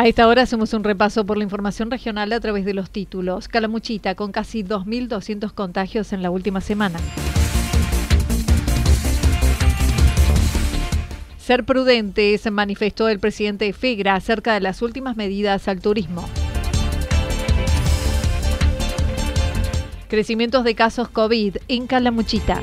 A esta hora hacemos un repaso por la información regional a través de los títulos. Calamuchita con casi 2.200 contagios en la última semana. Ser prudentes, manifestó el presidente FEGRA acerca de las últimas medidas al turismo. Crecimientos de casos COVID en Calamuchita.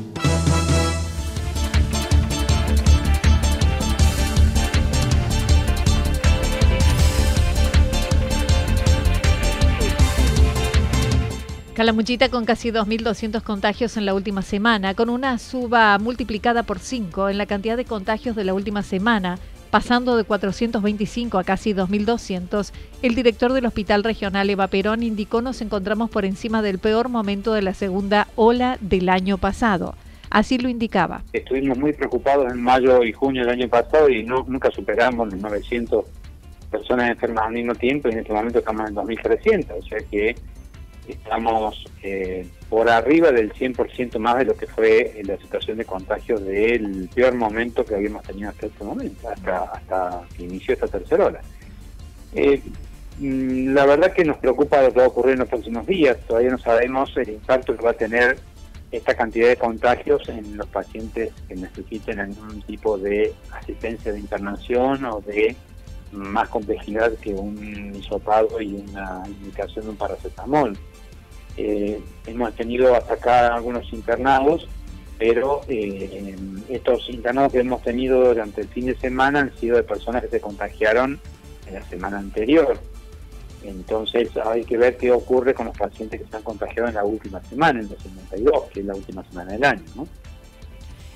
Calamuchita con casi 2.200 contagios en la última semana, con una suba multiplicada por 5 en la cantidad de contagios de la última semana, pasando de 425 a casi 2.200, el director del Hospital Regional Eva Perón indicó nos encontramos por encima del peor momento de la segunda ola del año pasado. Así lo indicaba. Estuvimos muy preocupados en mayo y junio del año pasado y no, nunca superamos los 900 personas enfermas al mismo tiempo y en este momento estamos en 2.300, o sea que estamos eh, por arriba del 100% más de lo que fue la situación de contagios del peor momento que habíamos tenido hasta este momento, hasta, hasta que inició esta tercera ola. Eh, mm, la verdad que nos preocupa lo que va a ocurrir en los próximos días, todavía no sabemos el impacto que va a tener esta cantidad de contagios en los pacientes que necesiten algún tipo de asistencia de internación o de más complejidad que un hisopado y una indicación de un paracetamol. Eh, hemos tenido hasta acá algunos internados, pero eh, estos internados que hemos tenido durante el fin de semana han sido de personas que se contagiaron en la semana anterior. Entonces hay que ver qué ocurre con los pacientes que se han contagiado en la última semana, en el 62, que es la última semana del año.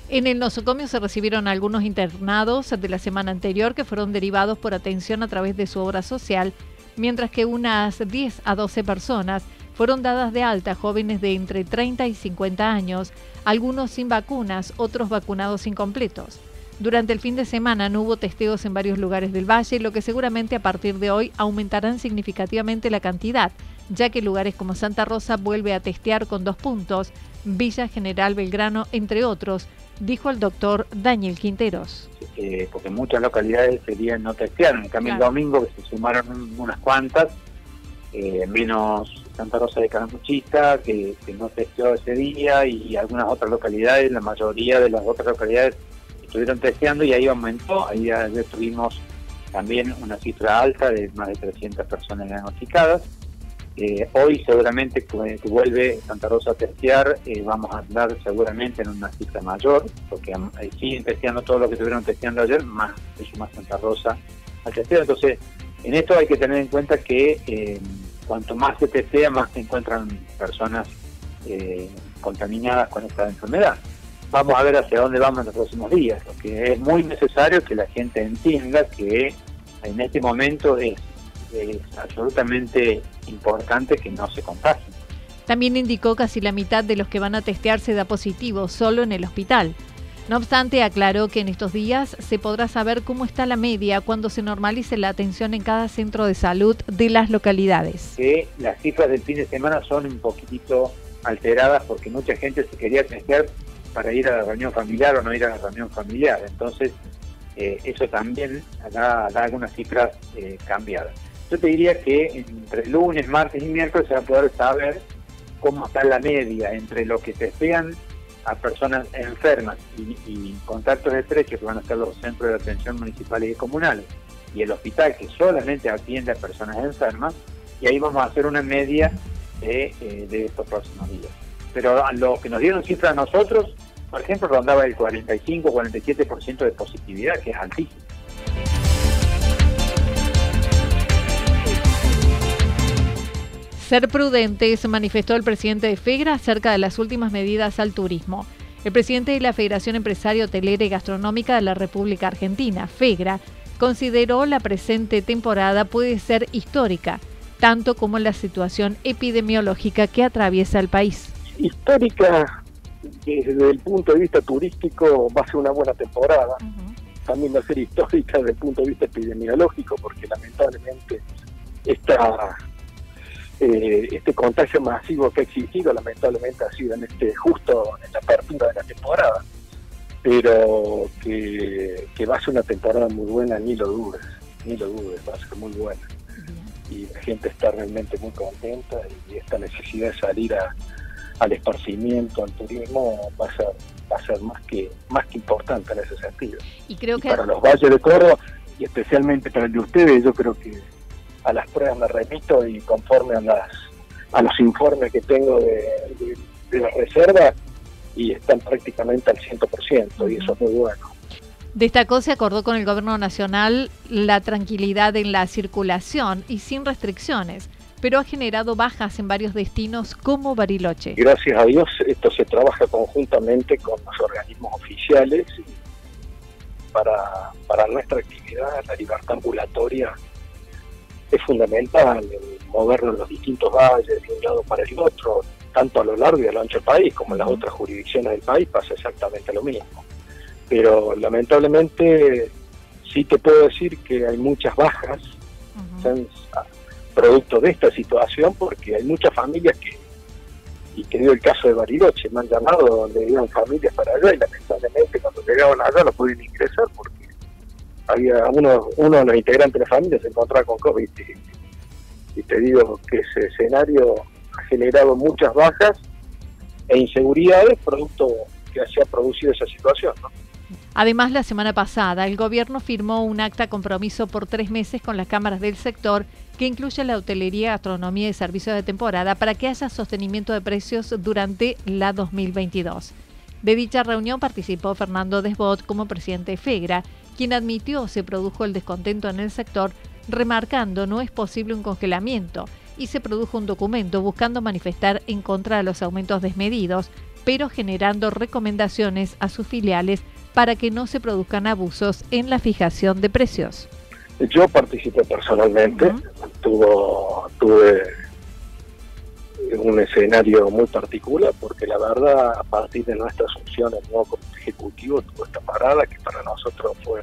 En el nosocomio se recibieron algunos internados de la semana anterior que fueron derivados por atención a través de su obra social, mientras que unas 10 a 12 personas fueron dadas de alta jóvenes de entre 30 y 50 años, algunos sin vacunas, otros vacunados incompletos. Durante el fin de semana no hubo testeos en varios lugares del valle, lo que seguramente a partir de hoy aumentarán significativamente la cantidad, ya que lugares como Santa Rosa vuelve a testear con dos puntos, Villa General Belgrano, entre otros, dijo el doctor Daniel Quinteros. Eh, porque muchas localidades serían no testearon, en cambio el domingo que se sumaron unas cuantas, eh, menos Santa Rosa de Caramuchita, que, no testeó ese día, y algunas otras localidades, la mayoría de las otras localidades estuvieron testeando y ahí aumentó, ahí ya tuvimos también una cifra alta de más de 300 personas diagnosticadas. Eh, hoy seguramente que vuelve Santa Rosa a testear, eh, vamos a andar seguramente en una cifra mayor, porque siguen testeando todo lo que estuvieron testeando ayer, más más Santa Rosa al testeo. Entonces, En esto hay que tener en cuenta que eh, cuanto más se testea, más se encuentran personas eh, contaminadas con esta enfermedad. Vamos a ver hacia dónde vamos en los próximos días. Lo es muy necesario que la gente entienda que en este momento es, absolutamente importante que no se contagien. También indicó casi la mitad de los que van a testearse da positivo solo en el hospital. No obstante, aclaró que en estos días se podrá saber cómo está la media cuando se normalice la atención en cada centro de salud de las localidades. Que las cifras del fin de semana son un poquitito alteradas porque mucha gente se quería testear para ir a la reunión familiar o no ir a la reunión familiar. Entonces, eh, eso también da, algunas cifras eh, cambiadas. Yo te diría que entre lunes, martes y miércoles se va a poder saber cómo está la media entre lo que se esperan a personas enfermas y, contactos estrechos que van a ser los centros de atención municipales y comunales y el hospital que solamente atiende a personas enfermas y ahí vamos a hacer una media de, eh, de estos próximos días. Pero lo que nos dieron cifras a nosotros, por ejemplo, rondaba el 45-47% de positividad, que es altísimo. Ser prudentes, manifestó el presidente de FEGRA acerca de las últimas medidas al turismo. El presidente de la Federación Empresaria Hotelera y Gastronómica de la República Argentina, FEGRA, consideró la presente temporada puede ser histórica, tanto como la situación epidemiológica que atraviesa el país. Histórica desde el punto de vista turístico va a ser una buena temporada. También va a ser histórica desde el punto de vista epidemiológico, porque lamentablemente esta eh, este contagio masivo que ha existido lamentablemente ha sido en este justo en la apertura de la temporada pero que, va a ser una temporada muy buena ni lo dudes ni lo dudes va a ser muy buena. Y la gente está realmente muy contenta y esta necesidad de salir al esparcimiento al turismo va a ser va a ser más que más que importante en ese sentido. Y creo que para los valles de Córdoba y especialmente para el de ustedes yo creo que a las pruebas me remito y conforme a, las, a los informes que tengo de, de, las reservas y están prácticamente al 100% y eso es muy bueno. Destacó, se acordó con el Gobierno Nacional la tranquilidad en la circulación y sin restricciones, pero ha generado bajas en varios destinos como Bariloche. Gracias a Dios, esto se trabaja conjuntamente con los organismos oficiales para, para nuestra actividad, la libertad ambulatoria es fundamental el movernos en los distintos valles de un lado para el otro, tanto a lo largo y a lo ancho del país como en las otras jurisdicciones del país pasa exactamente lo mismo. Pero lamentablemente sí te puedo decir que hay muchas bajas producto de esta situación porque hay muchas familias que, y que dio el caso de Bariloche, me han llamado donde iban familias para allá y lamentablemente cuando llegaban allá no pudieron ingresar había uno, uno de los integrantes de la familia se encontraba con COVID y, te digo que ese escenario ha generado muchas bajas e inseguridades producto que se ha producido esa situación. Además, la semana pasada, el gobierno firmó un acta compromiso por tres meses con las cámaras del sector que incluye la hotelería, gastronomía y servicios de temporada para que haya sostenimiento de precios durante la 2022. De dicha reunión participó Fernando Desbot como presidente de FEGRA quien admitió se produjo el descontento en el sector, remarcando no es posible un congelamiento y se produjo un documento buscando manifestar en contra de los aumentos desmedidos, pero generando recomendaciones a sus filiales para que no se produzcan abusos en la fijación de precios. Yo participé personalmente, tuve un escenario muy particular porque la verdad a partir de nuestra asunción el nuevo comité ejecutivo tuvo esta parada que para nosotros fue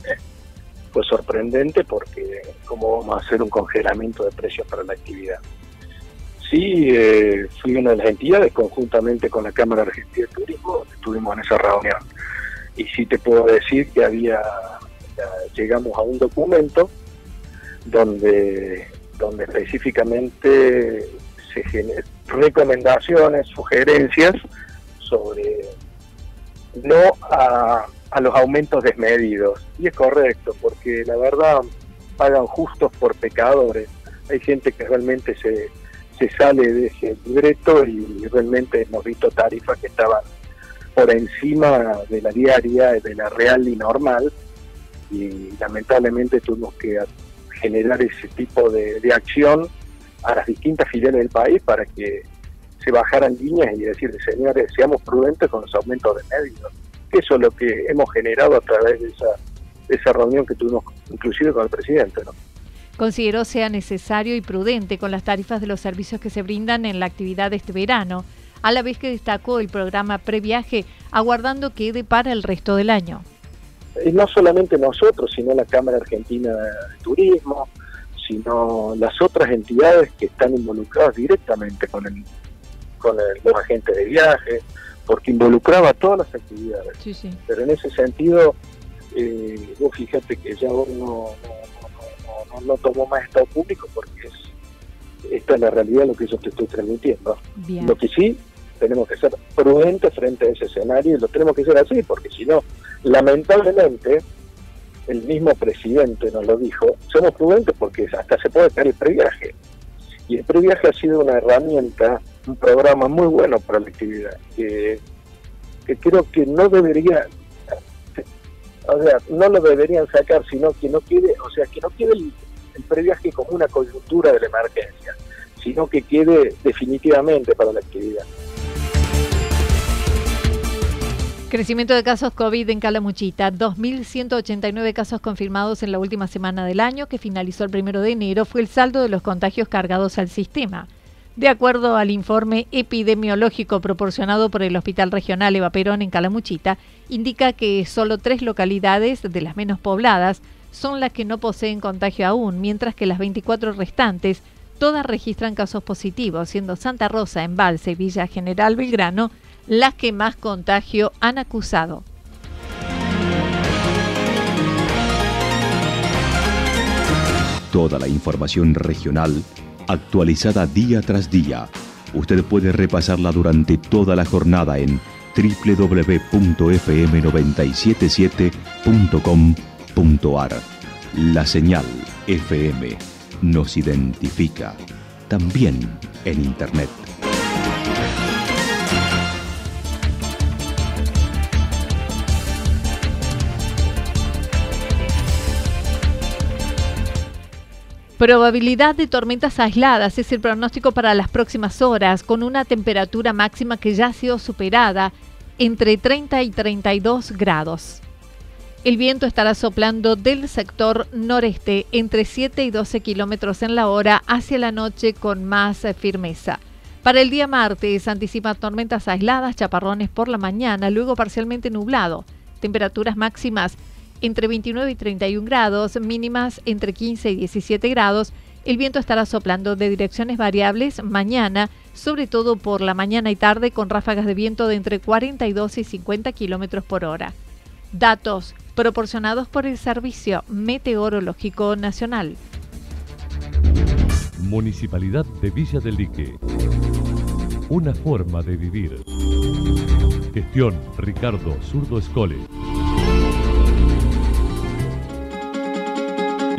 fue sorprendente porque cómo vamos a hacer un congelamiento de precios para la actividad. Sí, eh, fui una de las entidades conjuntamente con la Cámara Argentina de Turismo, estuvimos en esa reunión. Y sí te puedo decir que había, llegamos a un documento donde, donde específicamente se genera recomendaciones, sugerencias sobre no a, los aumentos desmedidos. Y es correcto, porque la verdad pagan justos por pecadores. Hay gente que realmente se, se sale de ese libreto y realmente hemos visto tarifas que estaban por encima de la diaria, de la real y normal, y lamentablemente tuvimos que generar ese tipo de, acción a las distintas filiales del país para que se bajaran líneas y decir, señores, seamos prudentes con los aumentos de medios. Eso es lo que hemos generado a través de esa, de esa reunión que tuvimos inclusive con el presidente. ¿no? Consideró sea necesario y prudente con las tarifas de los servicios que se brindan en la actividad de este verano, a la vez que destacó el programa previaje, aguardando que depara el resto del año. Y no solamente nosotros, sino la Cámara Argentina de Turismo, sino las otras entidades que están involucradas directamente con el con los agentes de viaje, porque involucraba todas las actividades. Pero en ese sentido, eh, vos fíjate que ya no, no, no, tomó más estado público porque es, esta es la realidad lo que yo te estoy transmitiendo. Lo que sí tenemos que ser prudentes frente a ese escenario y lo tenemos que ser así, porque si no, lamentablemente, el mismo presidente nos lo dijo, somos prudentes porque hasta se puede caer el previaje. Y el previaje ha sido una herramienta, un programa muy bueno para la actividad, que, creo que no debería, o sea, no lo deberían sacar, sino que no quede, o sea, que no quede el, el previaje como una coyuntura de la emergencia, sino que quede definitivamente para la actividad. Crecimiento de casos COVID en Calamuchita. 2.189 casos confirmados en la última semana del año, que finalizó el primero de enero, fue el saldo de los contagios cargados al sistema. De acuerdo al informe epidemiológico proporcionado por el Hospital Regional Eva Perón en Calamuchita, indica que solo tres localidades de las menos pobladas son las que no poseen contagio aún, mientras que las 24 restantes todas registran casos positivos, siendo Santa Rosa, Embalse Villa General Belgrano las que más contagio han acusado. Toda la información regional actualizada día tras día. Usted puede repasarla durante toda la jornada en www.fm977.com.ar. La señal FM nos identifica también en Internet. Probabilidad de tormentas aisladas es el pronóstico para las próximas horas, con una temperatura máxima que ya ha sido superada entre 30 y 32 grados. El viento estará soplando del sector noreste entre 7 y 12 kilómetros en la hora hacia la noche con más firmeza. Para el día martes anticipa tormentas aisladas, chaparrones por la mañana, luego parcialmente nublado. Temperaturas máximas entre 29 y 31 grados, mínimas entre 15 y 17 grados. El viento estará soplando de direcciones variables mañana, sobre todo por la mañana y tarde, con ráfagas de viento de entre 42 y 50 kilómetros por hora. Datos proporcionados por el Servicio Meteorológico Nacional. Municipalidad de Villa del Lique. Una forma de vivir. Gestión Ricardo Zurdo Escole.